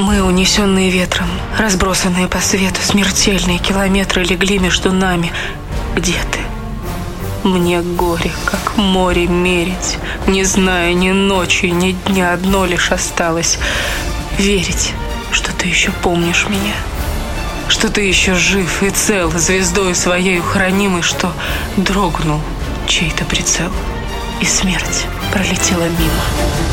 Мы, унесенные ветром, разбросанные по свету, смертельные километры легли между нами. Где ты? Мне горе, как море мерить, Не зная ни ночи, ни дня, одно лишь осталось — Верить, что ты еще помнишь меня, Что ты еще жив и цел, звездой своей хранимый, Что дрогнул чей-то прицел, И смерть пролетела мимо.